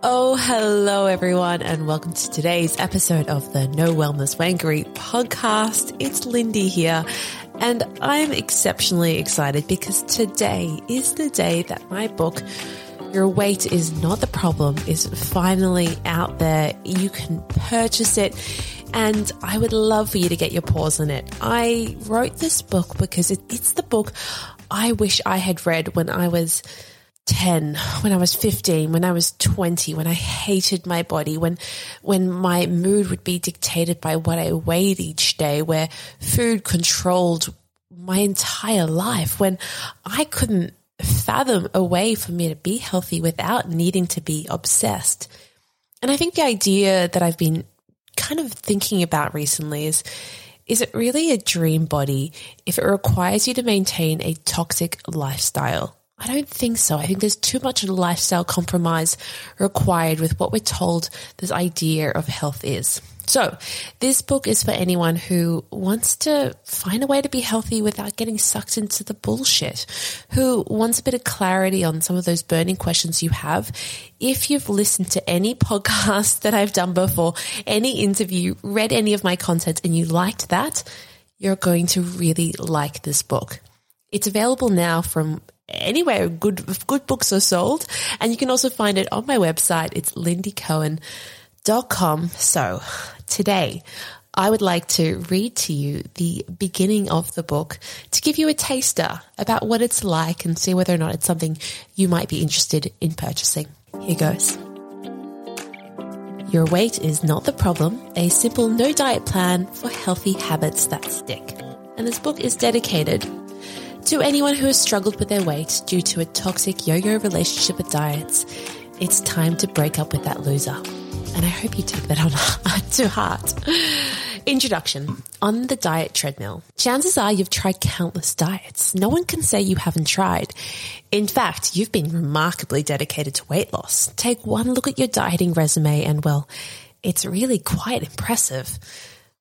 Oh, hello everyone, and welcome to today's episode of the No Wellness Wankery podcast. It's Lyndi here, and I'm exceptionally excited because today is the day that my book, Your Weight is Not the Problem, is finally out there. You can purchase it and I would love for you to get your paws on it. I wrote this book because it, it's the book I wish I had read when I was 10, when I was 15, when I was 20, when I hated my body, when, when my mood would be dictated by what I weighed each day, where food controlled my entire life, when I couldn't fathom a way for me to be healthy without needing to be obsessed. And I think the idea that I've been kind of thinking about recently is is it really a dream body if it requires you to maintain a toxic lifestyle? I don't think so. I think there's too much lifestyle compromise required with what we're told this idea of health is. So, this book is for anyone who wants to find a way to be healthy without getting sucked into the bullshit, who wants a bit of clarity on some of those burning questions you have. If you've listened to any podcast that I've done before, any interview, read any of my content, and you liked that, you're going to really like this book. It's available now from anywhere good good books are sold, and you can also find it on my website. It's lyndicohen.com. So today, I would like to read to you the beginning of the book to give you a taster about what it's like and see whether or not it's something you might be interested in purchasing. Here goes. Your weight is not the problem, a simple no diet plan for healthy habits that stick. And this book is dedicated to anyone who has struggled with their weight due to a toxic yo yo relationship with diets. It's time to break up with that loser and I hope you take that on to heart. Introduction on the diet treadmill. Chances are you've tried countless diets. No one can say you haven't tried. In fact, you've been remarkably dedicated to weight loss. Take one look at your dieting resume and well, it's really quite impressive.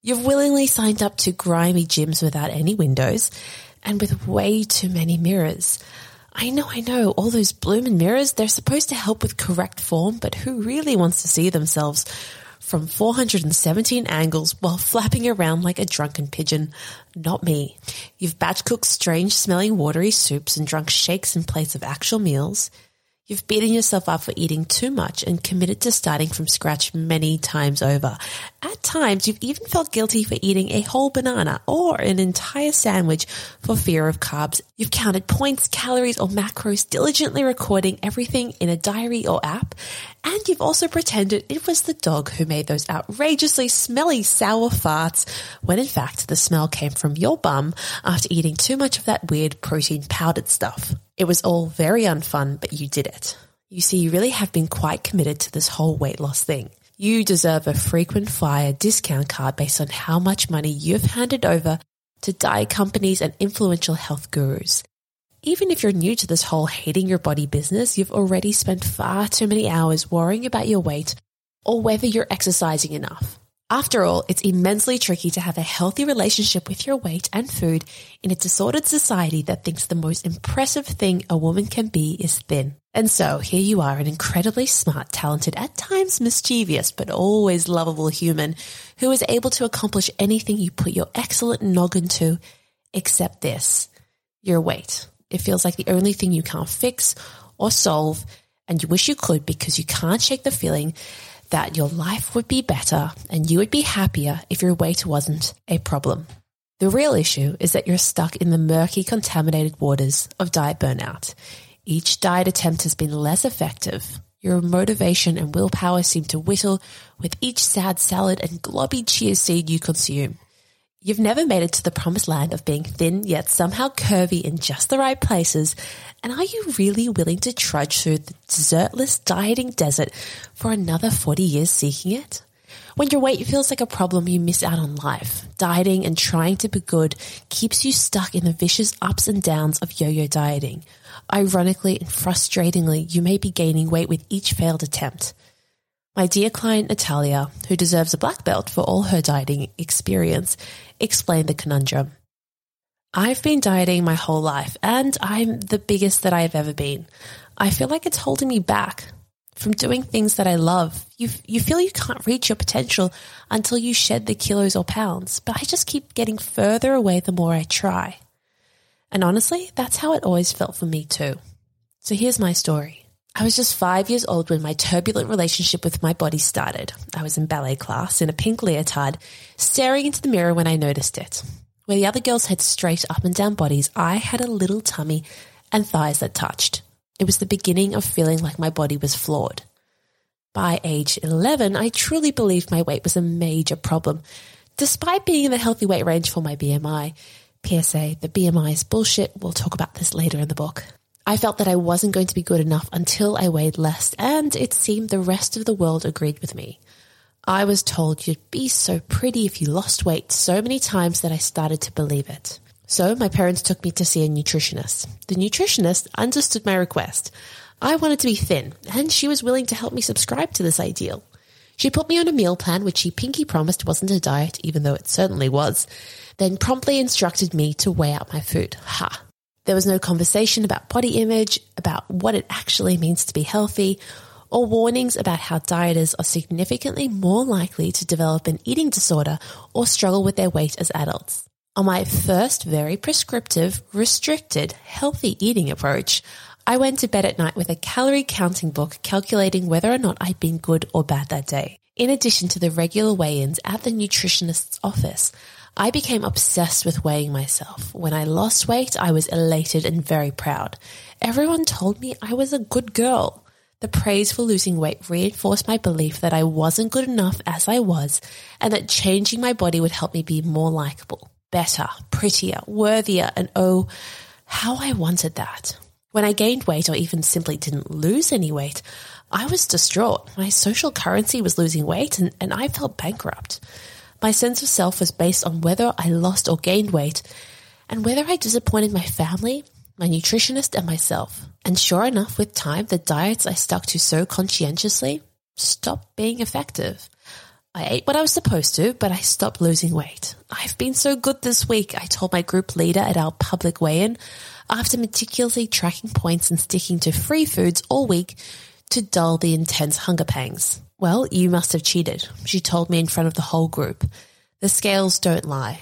You've willingly signed up to grimy gyms without any windows and with way too many mirrors. I know, I know, all those blooming mirrors, they're supposed to help with correct form, but who really wants to see themselves from 417 angles while flapping around like a drunken pigeon? Not me. You've batch cooked strange smelling watery soups and drunk shakes in place of actual meals. You've beaten yourself up for eating too much and committed to starting from scratch many times over. At times, you've even felt guilty for eating a whole banana or an entire sandwich for fear of carbs. You've counted points, calories, or macros, diligently recording everything in a diary or app. And you've also pretended it was the dog who made those outrageously smelly sour farts when in fact the smell came from your bum after eating too much of that weird protein powdered stuff. It was all very unfun, but you did it. You see, you really have been quite committed to this whole weight loss thing. You deserve a frequent flyer discount card based on how much money you've handed over to diet companies and influential health gurus. Even if you're new to this whole hating your body business, you've already spent far too many hours worrying about your weight or whether you're exercising enough. After all, it's immensely tricky to have a healthy relationship with your weight and food in a disordered society that thinks the most impressive thing a woman can be is thin. And so here you are, an incredibly smart, talented, at times mischievous, but always lovable human who is able to accomplish anything you put your excellent noggin to, except this, your weight. It feels like the only thing you can't fix or solve, and you wish you could because you can't shake the feeling that your life would be better and you would be happier if your weight wasn't a problem. The real issue is that you're stuck in the murky, contaminated waters of diet burnout. Each diet attempt has been less effective. Your motivation and willpower seem to whittle with each sad salad and globby chia seed you consume. You've never made it to the promised land of being thin yet somehow curvy in just the right places. And are you really willing to trudge through the desertless dieting desert for another 40 years seeking it? When your weight feels like a problem, you miss out on life. Dieting and trying to be good keeps you stuck in the vicious ups and downs of yo-yo dieting. Ironically and frustratingly, you may be gaining weight with each failed attempt. My dear client Natalia, who deserves a black belt for all her dieting experience, explained the conundrum. I've been dieting my whole life and I'm the biggest that I've ever been. I feel like it's holding me back. from doing things that I love. You, you feel you can't reach your potential until you shed the kilos or pounds, but I just keep getting further away the more I try. And honestly, that's how it always felt for me too. So here's my story. I was just five years old when my turbulent relationship with my body started. I was in ballet class in a pink leotard, staring into the mirror when I noticed it. Where the other girls had straight up and down bodies, I had a little tummy and thighs that touched. It was the beginning of feeling like my body was flawed. By age 11, I truly believed my weight was a major problem. Despite being in the healthy weight range for my BMI, PSA, the BMI is bullshit. We'll talk about this later in the book. I felt that I wasn't going to be good enough until I weighed less, and it seemed the rest of the world agreed with me. I was told you'd be so pretty if you lost weight so many times that I started to believe it. So my parents took me to see a nutritionist. The nutritionist understood my request. I wanted to be thin, and she was willing to help me subscribe to this ideal. She put me on a meal plan which she pinky promised wasn't a diet, even though it certainly was, then promptly instructed me to weigh out my food. Ha! There was no conversation about body image, about what it actually means to be healthy, or warnings about how dieters are significantly more likely to develop an eating disorder or struggle with their weight as adults. On my first very prescriptive, restricted, healthy eating approach, I went to bed at night with a calorie counting book calculating whether or not I'd been good or bad that day. In addition to the regular weigh-ins at the nutritionist's office, I became obsessed with weighing myself. When I lost weight, I was elated and very proud. Everyone told me I was a good girl. The praise for losing weight reinforced my belief that I wasn't good enough as I was and that changing my body would help me be more likable better, prettier, worthier, and oh, how I wanted that. When I gained weight or even simply didn't lose any weight, I was distraught. My social currency was losing weight and, and I felt bankrupt. My sense of self was based on whether I lost or gained weight and whether I disappointed my family, my nutritionist, and myself. And sure enough, with time, the diets I stuck to so conscientiously stopped being effective. I ate what I was supposed to, but I stopped losing weight. I've been so good this week, I told my group leader at our public weigh-in after meticulously tracking points and sticking to free foods all week to dull the intense hunger pangs. Well, you must have cheated, she told me in front of the whole group. The scales don't lie.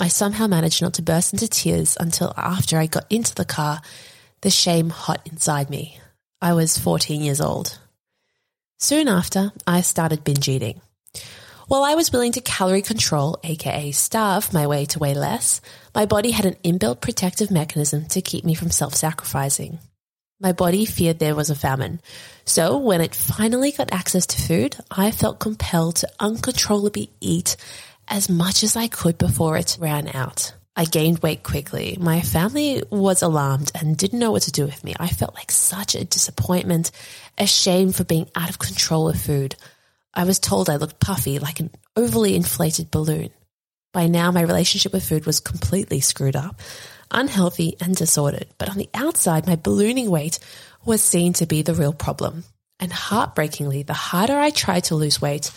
I somehow managed not to burst into tears until after I got into the car, the shame hot inside me. I was 14 years old. Soon after, I started binge eating. While I was willing to calorie control, aka starve my way to weigh less, my body had an inbuilt protective mechanism to keep me from self-sacrificing. My body feared there was a famine. So when it finally got access to food, I felt compelled to uncontrollably eat as much as I could before it ran out. I gained weight quickly. My family was alarmed and didn't know what to do with me. I felt like such a disappointment, ashamed for being out of control of food. I was told I looked puffy like an overly inflated balloon. By now, my relationship with food was completely screwed up, unhealthy and disordered. But on the outside, my ballooning weight was seen to be the real problem. And heartbreakingly, the harder I tried to lose weight,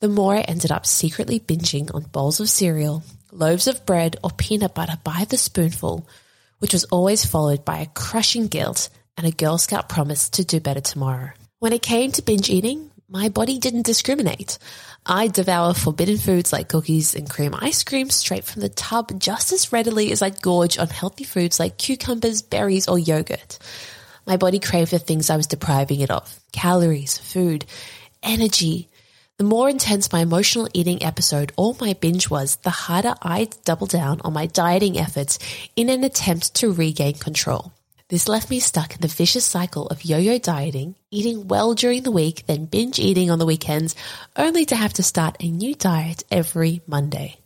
the more I ended up secretly binging on bowls of cereal, loaves of bread, or peanut butter by the spoonful, which was always followed by a crushing guilt and a Girl Scout promise to do better tomorrow. When it came to binge eating, my body didn't discriminate. I devour forbidden foods like cookies and cream ice cream straight from the tub just as readily as I'd gorge on healthy foods like cucumbers, berries, or yogurt. My body craved the things I was depriving it of calories, food, energy. The more intense my emotional eating episode or my binge was, the harder I'd double down on my dieting efforts in an attempt to regain control. This left me stuck in the vicious cycle of yo-yo dieting, eating well during the week, then binge eating on the weekends, only to have to start a new diet every Monday.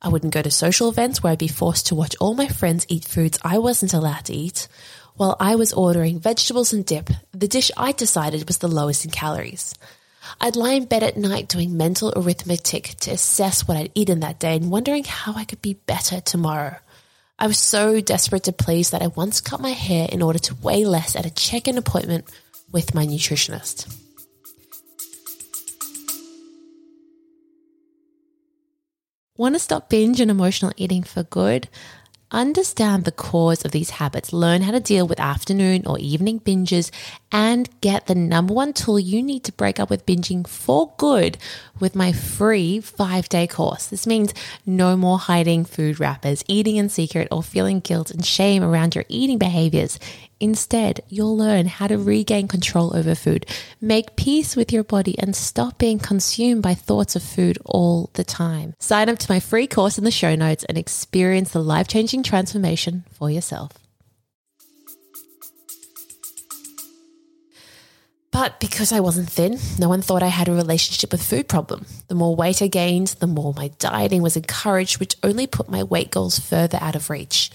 I wouldn't go to social events where I'd be forced to watch all my friends eat foods I wasn't allowed to eat, while I was ordering vegetables and dip, the dish I decided was the lowest in calories. I'd lie in bed at night doing mental arithmetic to assess what I'd eaten that day and wondering how I could be better tomorrow. I was so desperate to please that I once cut my hair in order to weigh less at a check-in appointment with my nutritionist. Want to stop binge and emotional eating for good? Understand the cause of these habits, learn how to deal with afternoon or evening binges, and get the number one tool you need to break up with binging for good with my free five day course. This means no more hiding food wrappers, eating in secret, or feeling guilt and shame around your eating behaviors. Instead, you'll learn how to regain control over food, make peace with your body, and stop being consumed by thoughts of food all the time. Sign up to my free course in the show notes and experience the life changing transformation for yourself. But because I wasn't thin, no one thought I had a relationship with food problem. The more weight I gained, the more my dieting was encouraged, which only put my weight goals further out of reach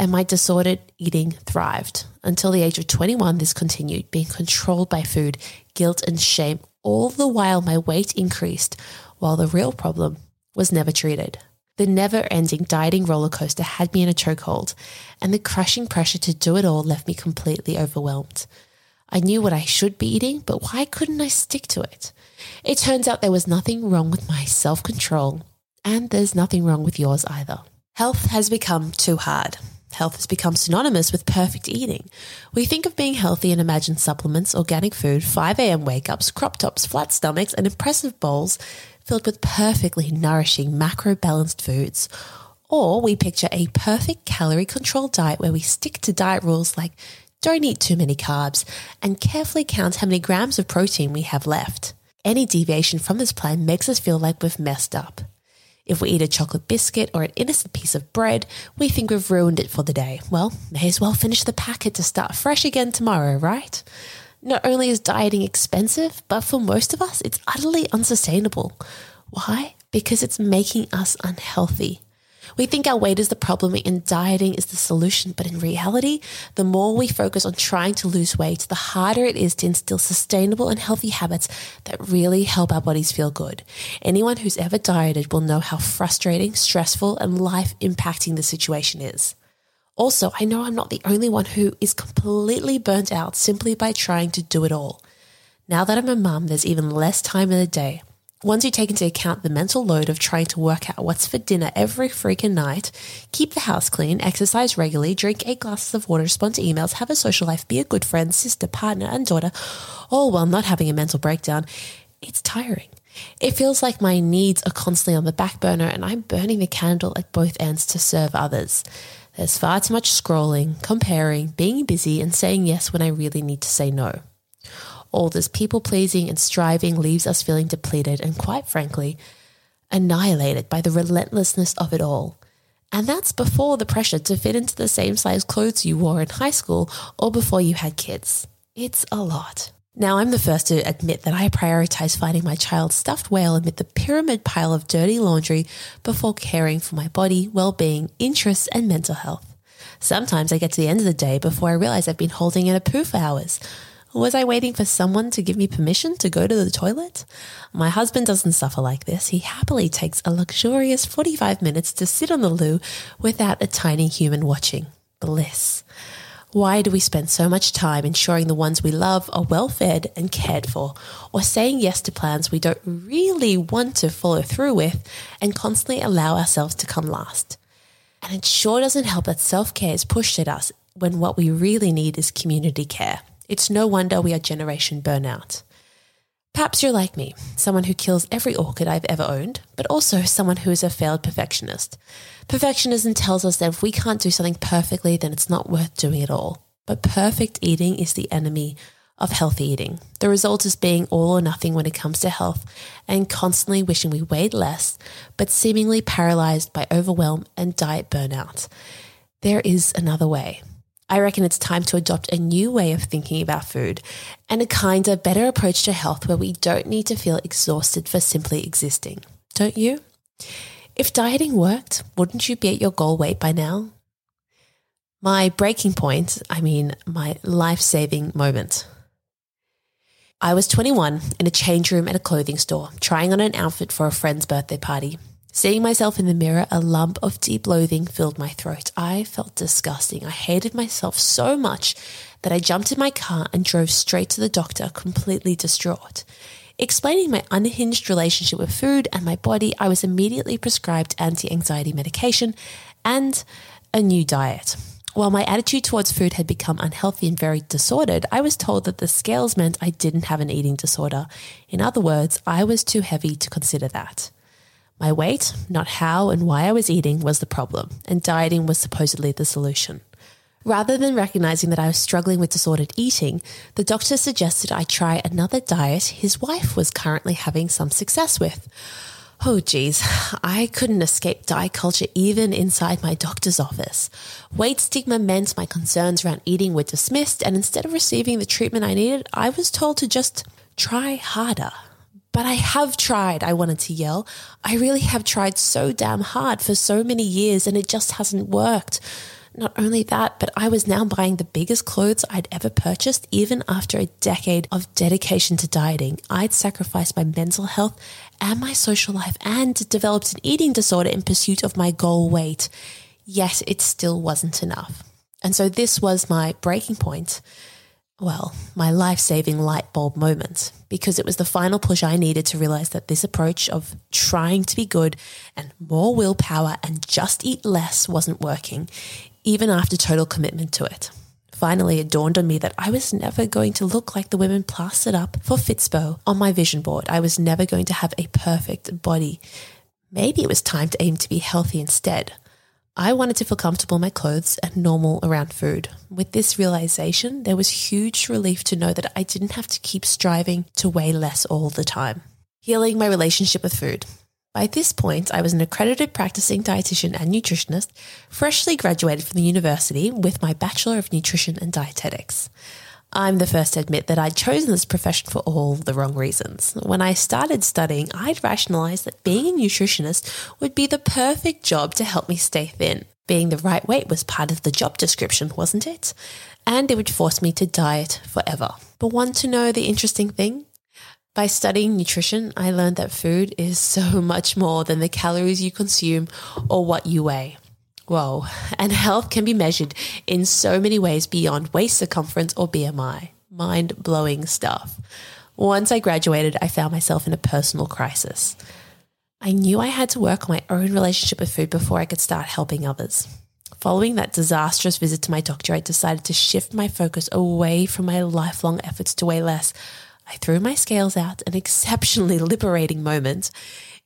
and my disordered eating thrived. Until the age of 21, this continued, being controlled by food, guilt, and shame, all the while my weight increased, while the real problem was never treated. The never ending dieting roller coaster had me in a chokehold, and the crushing pressure to do it all left me completely overwhelmed. I knew what I should be eating, but why couldn't I stick to it? It turns out there was nothing wrong with my self control, and there's nothing wrong with yours either. Health has become too hard. Health has become synonymous with perfect eating. We think of being healthy and imagine supplements, organic food, 5 a.m. wake ups, crop tops, flat stomachs, and impressive bowls filled with perfectly nourishing macro balanced foods. Or we picture a perfect calorie controlled diet where we stick to diet rules like don't eat too many carbs and carefully count how many grams of protein we have left. Any deviation from this plan makes us feel like we've messed up. If we eat a chocolate biscuit or an innocent piece of bread, we think we've ruined it for the day. Well, may as well finish the packet to start fresh again tomorrow, right? Not only is dieting expensive, but for most of us, it's utterly unsustainable. Why? Because it's making us unhealthy. We think our weight is the problem and dieting is the solution, but in reality, the more we focus on trying to lose weight, the harder it is to instill sustainable and healthy habits that really help our bodies feel good. Anyone who's ever dieted will know how frustrating, stressful, and life impacting the situation is. Also, I know I'm not the only one who is completely burnt out simply by trying to do it all. Now that I'm a mum, there's even less time in the day. Once you take into account the mental load of trying to work out what's for dinner every freaking night, keep the house clean, exercise regularly, drink eight glasses of water, respond to emails, have a social life, be a good friend, sister, partner, and daughter, all while not having a mental breakdown, it's tiring. It feels like my needs are constantly on the back burner and I'm burning the candle at both ends to serve others. There's far too much scrolling, comparing, being busy, and saying yes when I really need to say no. All this people pleasing and striving leaves us feeling depleted and, quite frankly, annihilated by the relentlessness of it all. And that's before the pressure to fit into the same size clothes you wore in high school or before you had kids. It's a lot. Now, I'm the first to admit that I prioritize finding my child's stuffed whale amid the pyramid pile of dirty laundry before caring for my body, well being, interests, and mental health. Sometimes I get to the end of the day before I realize I've been holding in a poo for hours, was I waiting for someone to give me permission to go to the toilet? My husband doesn't suffer like this. He happily takes a luxurious 45 minutes to sit on the loo without a tiny human watching. Bliss. Why do we spend so much time ensuring the ones we love are well fed and cared for, or saying yes to plans we don't really want to follow through with and constantly allow ourselves to come last? And it sure doesn't help that self care is pushed at us when what we really need is community care. It's no wonder we are generation burnout. Perhaps you're like me, someone who kills every orchid I've ever owned, but also someone who is a failed perfectionist. Perfectionism tells us that if we can't do something perfectly, then it's not worth doing at all. But perfect eating is the enemy of healthy eating. The result is being all or nothing when it comes to health and constantly wishing we weighed less, but seemingly paralyzed by overwhelm and diet burnout. There is another way. I reckon it's time to adopt a new way of thinking about food and a kinder, better approach to health where we don't need to feel exhausted for simply existing. Don't you? If dieting worked, wouldn't you be at your goal weight by now? My breaking point, I mean, my life saving moment. I was 21 in a change room at a clothing store, trying on an outfit for a friend's birthday party. Seeing myself in the mirror, a lump of deep loathing filled my throat. I felt disgusting. I hated myself so much that I jumped in my car and drove straight to the doctor, completely distraught. Explaining my unhinged relationship with food and my body, I was immediately prescribed anti anxiety medication and a new diet. While my attitude towards food had become unhealthy and very disordered, I was told that the scales meant I didn't have an eating disorder. In other words, I was too heavy to consider that. My weight, not how and why I was eating, was the problem, and dieting was supposedly the solution. Rather than recognizing that I was struggling with disordered eating, the doctor suggested I try another diet his wife was currently having some success with. Oh, geez, I couldn't escape diet culture even inside my doctor's office. Weight stigma meant my concerns around eating were dismissed, and instead of receiving the treatment I needed, I was told to just try harder. But I have tried, I wanted to yell. I really have tried so damn hard for so many years, and it just hasn't worked. Not only that, but I was now buying the biggest clothes I'd ever purchased, even after a decade of dedication to dieting. I'd sacrificed my mental health and my social life and developed an eating disorder in pursuit of my goal weight. Yet it still wasn't enough. And so this was my breaking point. Well, my life saving light bulb moment, because it was the final push I needed to realize that this approach of trying to be good and more willpower and just eat less wasn't working even after total commitment to it. Finally, it dawned on me that I was never going to look like the women plastered up for Fitspo on my vision board. I was never going to have a perfect body. Maybe it was time to aim to be healthy instead. I wanted to feel comfortable in my clothes and normal around food. With this realization, there was huge relief to know that I didn't have to keep striving to weigh less all the time. Healing my relationship with food. By this point, I was an accredited practicing dietitian and nutritionist, freshly graduated from the university with my Bachelor of Nutrition and Dietetics. I'm the first to admit that I'd chosen this profession for all the wrong reasons. When I started studying, I'd rationalized that being a nutritionist would be the perfect job to help me stay thin. Being the right weight was part of the job description, wasn't it? And it would force me to diet forever. But want to know the interesting thing? By studying nutrition, I learned that food is so much more than the calories you consume or what you weigh. Whoa, and health can be measured in so many ways beyond waist circumference or BMI. Mind blowing stuff. Once I graduated, I found myself in a personal crisis. I knew I had to work on my own relationship with food before I could start helping others. Following that disastrous visit to my doctor, I decided to shift my focus away from my lifelong efforts to weigh less I threw my scales out, an exceptionally liberating moment.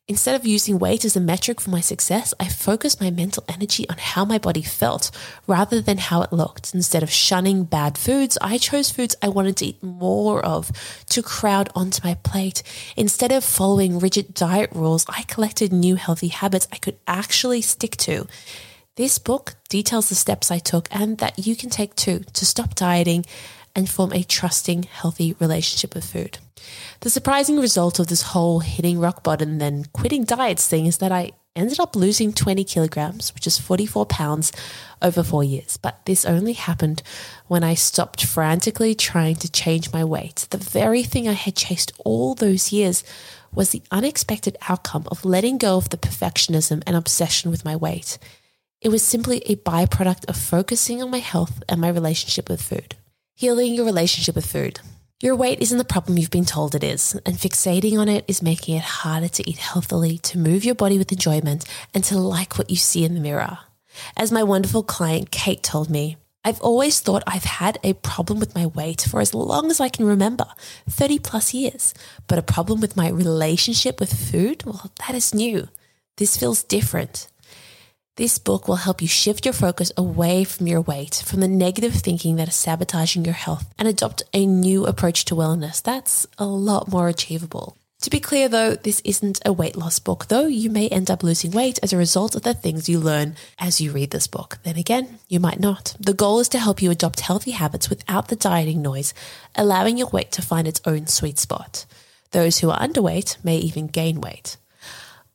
Instead of using weight as a metric for my success, I focused my mental energy on how my body felt rather than how it looked. Instead of shunning bad foods, I chose foods I wanted to eat more of to crowd onto my plate. Instead of following rigid diet rules, I collected new healthy habits I could actually stick to. This book details the steps I took and that you can take too to stop dieting and form a trusting, healthy relationship with food. The surprising result of this whole hitting rock bottom and then quitting diets thing is that I ended up losing 20 kilograms, which is 44 pounds over four years. But this only happened when I stopped frantically trying to change my weight. The very thing I had chased all those years was the unexpected outcome of letting go of the perfectionism and obsession with my weight. It was simply a byproduct of focusing on my health and my relationship with food. Healing your relationship with food. Your weight isn't the problem you've been told it is, and fixating on it is making it harder to eat healthily, to move your body with enjoyment, and to like what you see in the mirror. As my wonderful client Kate told me, I've always thought I've had a problem with my weight for as long as I can remember 30 plus years. But a problem with my relationship with food? Well, that is new. This feels different. This book will help you shift your focus away from your weight, from the negative thinking that is sabotaging your health, and adopt a new approach to wellness that's a lot more achievable. To be clear though, this isn't a weight loss book, though you may end up losing weight as a result of the things you learn as you read this book. Then again, you might not. The goal is to help you adopt healthy habits without the dieting noise, allowing your weight to find its own sweet spot. Those who are underweight may even gain weight.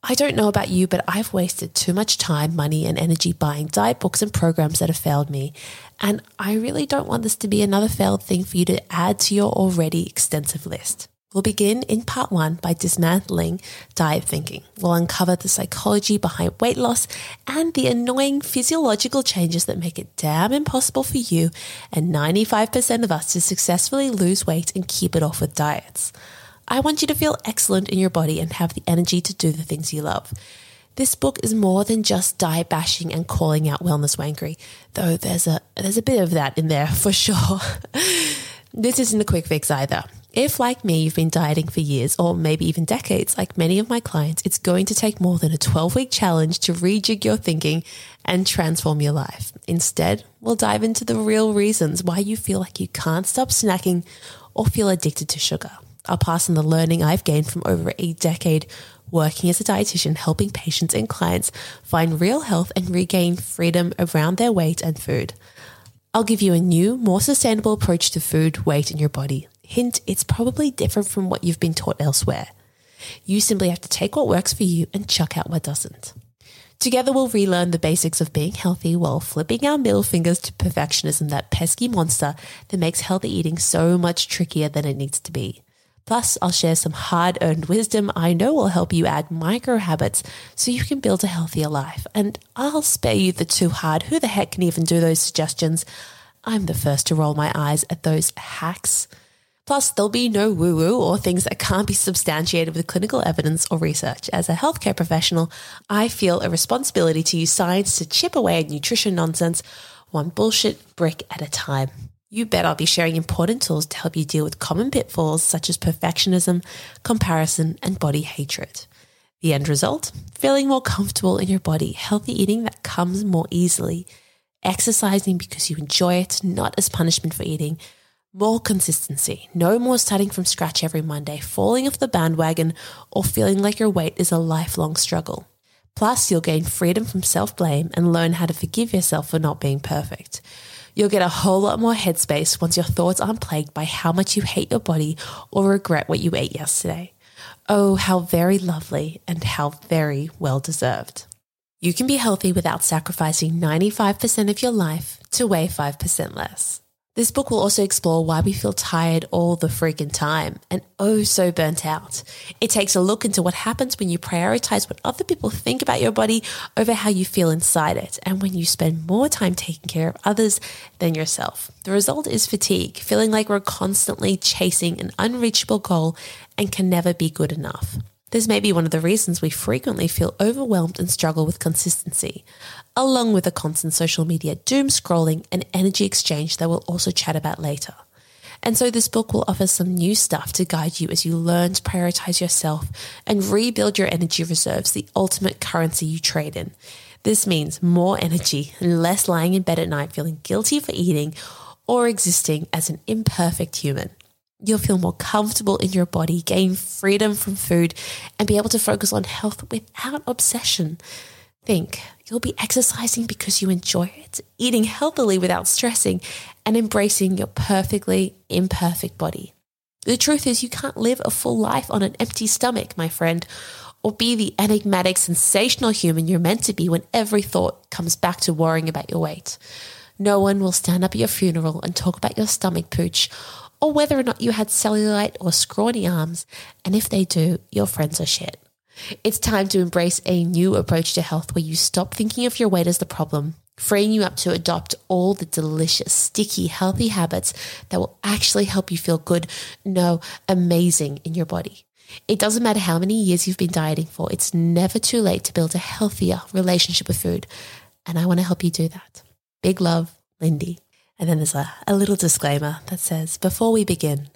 I don't know about you, but I've wasted too much time, money, and energy buying diet books and programs that have failed me. And I really don't want this to be another failed thing for you to add to your already extensive list. We'll begin in part one by dismantling diet thinking. We'll uncover the psychology behind weight loss and the annoying physiological changes that make it damn impossible for you and 95% of us to successfully lose weight and keep it off with diets. I want you to feel excellent in your body and have the energy to do the things you love. This book is more than just diet bashing and calling out wellness wankery, though there's a there's a bit of that in there for sure. this isn't a quick fix either. If, like me, you've been dieting for years or maybe even decades, like many of my clients, it's going to take more than a 12 week challenge to rejig your thinking and transform your life. Instead, we'll dive into the real reasons why you feel like you can't stop snacking or feel addicted to sugar. I'll pass on the learning I've gained from over a decade working as a dietitian, helping patients and clients find real health and regain freedom around their weight and food. I'll give you a new, more sustainable approach to food, weight, and your body Hint, it's probably different from what you've been taught elsewhere. You simply have to take what works for you and chuck out what doesn't. Together, we'll relearn the basics of being healthy while flipping our middle fingers to perfectionism, that pesky monster that makes healthy eating so much trickier than it needs to be. Plus, I'll share some hard earned wisdom I know will help you add micro habits so you can build a healthier life. And I'll spare you the too hard, who the heck can even do those suggestions? I'm the first to roll my eyes at those hacks. Plus, there'll be no woo woo or things that can't be substantiated with clinical evidence or research. As a healthcare professional, I feel a responsibility to use science to chip away at nutrition nonsense, one bullshit brick at a time. You bet I'll be sharing important tools to help you deal with common pitfalls such as perfectionism, comparison, and body hatred. The end result? Feeling more comfortable in your body, healthy eating that comes more easily, exercising because you enjoy it, not as punishment for eating more consistency. No more starting from scratch every Monday, falling off the bandwagon, or feeling like your weight is a lifelong struggle. Plus, you'll gain freedom from self blame and learn how to forgive yourself for not being perfect. You'll get a whole lot more headspace once your thoughts aren't plagued by how much you hate your body or regret what you ate yesterday. Oh, how very lovely and how very well deserved. You can be healthy without sacrificing 95% of your life to weigh 5% less. This book will also explore why we feel tired all the freaking time and oh so burnt out. It takes a look into what happens when you prioritize what other people think about your body over how you feel inside it and when you spend more time taking care of others than yourself. The result is fatigue, feeling like we're constantly chasing an unreachable goal and can never be good enough. This may be one of the reasons we frequently feel overwhelmed and struggle with consistency, along with the constant social media doom scrolling and energy exchange that we'll also chat about later. And so, this book will offer some new stuff to guide you as you learn to prioritize yourself and rebuild your energy reserves, the ultimate currency you trade in. This means more energy and less lying in bed at night feeling guilty for eating or existing as an imperfect human. You'll feel more comfortable in your body, gain freedom from food, and be able to focus on health without obsession. Think you'll be exercising because you enjoy it, eating healthily without stressing, and embracing your perfectly imperfect body. The truth is, you can't live a full life on an empty stomach, my friend, or be the enigmatic, sensational human you're meant to be when every thought comes back to worrying about your weight. No one will stand up at your funeral and talk about your stomach pooch or whether or not you had cellulite or scrawny arms, and if they do, your friends are shit. It's time to embrace a new approach to health where you stop thinking of your weight as the problem, freeing you up to adopt all the delicious, sticky, healthy habits that will actually help you feel good, no, amazing in your body. It doesn't matter how many years you've been dieting for, it's never too late to build a healthier relationship with food. And I want to help you do that. Big love, Lyndi. And then there's a, a little disclaimer that says, before we begin,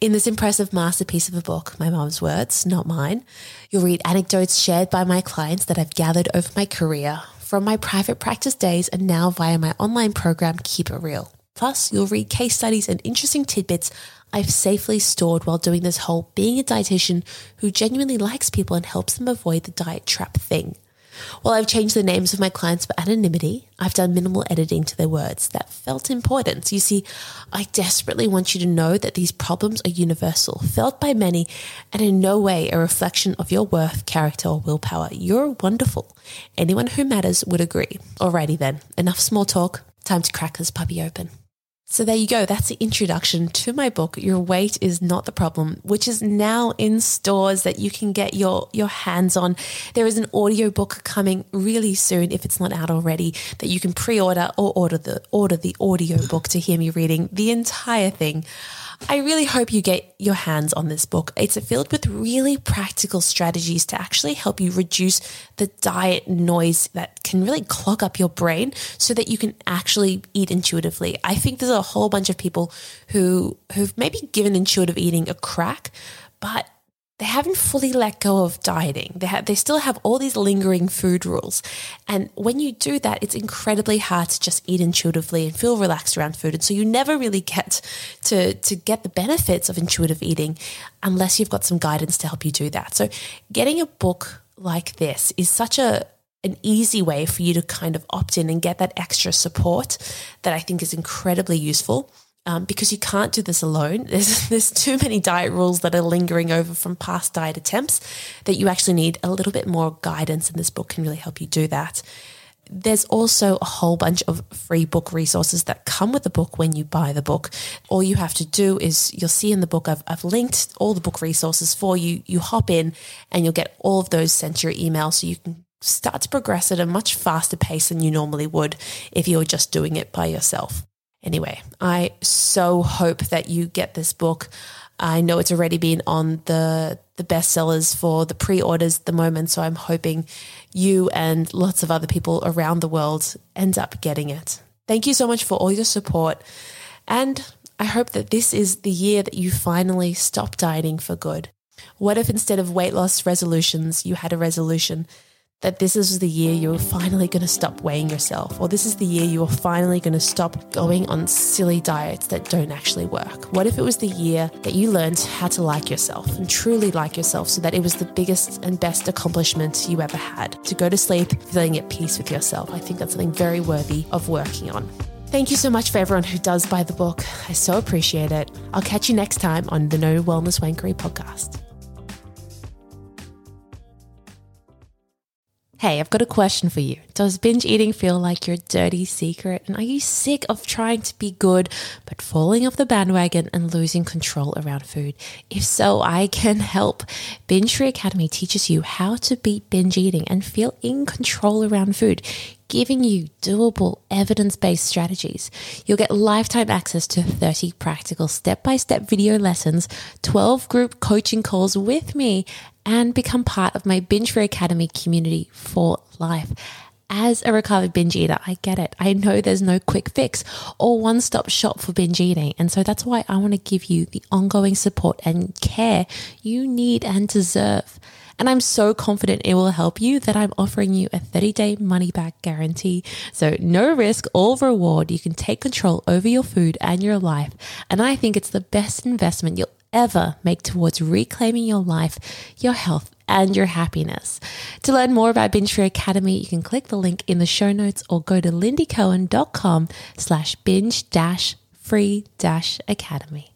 in this impressive masterpiece of a book, my mom's words, not mine, you'll read anecdotes shared by my clients that I've gathered over my career from my private practice days and now via my online program, Keep It Real. Plus, you'll read case studies and interesting tidbits I've safely stored while doing this whole being a dietitian who genuinely likes people and helps them avoid the diet trap thing. While I've changed the names of my clients for anonymity, I've done minimal editing to their words that felt important. You see, I desperately want you to know that these problems are universal, felt by many, and in no way a reflection of your worth, character, or willpower. You're wonderful. Anyone who matters would agree. Alrighty then, enough small talk. Time to crack this puppy open. So there you go. That's the introduction to my book, Your Weight is Not the Problem, which is now in stores that you can get your, your hands on. There is an audiobook coming really soon, if it's not out already, that you can pre-order or order the order the audiobook to hear me reading the entire thing. I really hope you get your hands on this book. It's filled with really practical strategies to actually help you reduce the diet noise that can really clog up your brain so that you can actually eat intuitively. I think there's a whole bunch of people who who've maybe given intuitive eating a crack, but they haven't fully let go of dieting. They have, they still have all these lingering food rules. And when you do that, it's incredibly hard to just eat intuitively and feel relaxed around food. And so you never really get to, to get the benefits of intuitive eating unless you've got some guidance to help you do that. So getting a book like this is such a, an easy way for you to kind of opt in and get that extra support that I think is incredibly useful um, because you can't do this alone. There's, there's too many diet rules that are lingering over from past diet attempts that you actually need a little bit more guidance, and this book can really help you do that. There's also a whole bunch of free book resources that come with the book when you buy the book. All you have to do is you'll see in the book, I've, I've linked all the book resources for you. You hop in and you'll get all of those sent to your email so you can start to progress at a much faster pace than you normally would if you were just doing it by yourself. Anyway, I so hope that you get this book. I know it's already been on the the bestsellers for the pre-orders at the moment, so I'm hoping you and lots of other people around the world end up getting it. Thank you so much for all your support, and I hope that this is the year that you finally stop dieting for good. What if instead of weight loss resolutions, you had a resolution that this is the year you're finally going to stop weighing yourself, or this is the year you're finally going to stop going on silly diets that don't actually work? What if it was the year that you learned how to like yourself and truly like yourself so that it was the biggest and best accomplishment you ever had? To go to sleep feeling at peace with yourself. I think that's something very worthy of working on. Thank you so much for everyone who does buy the book. I so appreciate it. I'll catch you next time on the No Wellness Wankery podcast. Hey, I've got a question for you. Does binge eating feel like your dirty secret? And are you sick of trying to be good, but falling off the bandwagon and losing control around food? If so, I can help. Binge Free Academy teaches you how to beat binge eating and feel in control around food giving you doable evidence based strategies. You'll get lifetime access to 30 practical step by step video lessons, 12 group coaching calls with me, and become part of my Binge Free Academy community for life. As a recovered binge eater, I get it. I know there's no quick fix or one stop shop for binge eating. And so that's why I want to give you the ongoing support and care you need and deserve. And I'm so confident it will help you that I'm offering you a 30 day money back guarantee. So no risk or reward. You can take control over your food and your life. And I think it's the best investment you'll ever make towards reclaiming your life, your health, and your happiness. To learn more about Binge Free Academy, you can click the link in the show notes or go to lyndicohen.com slash binge dash free dash academy.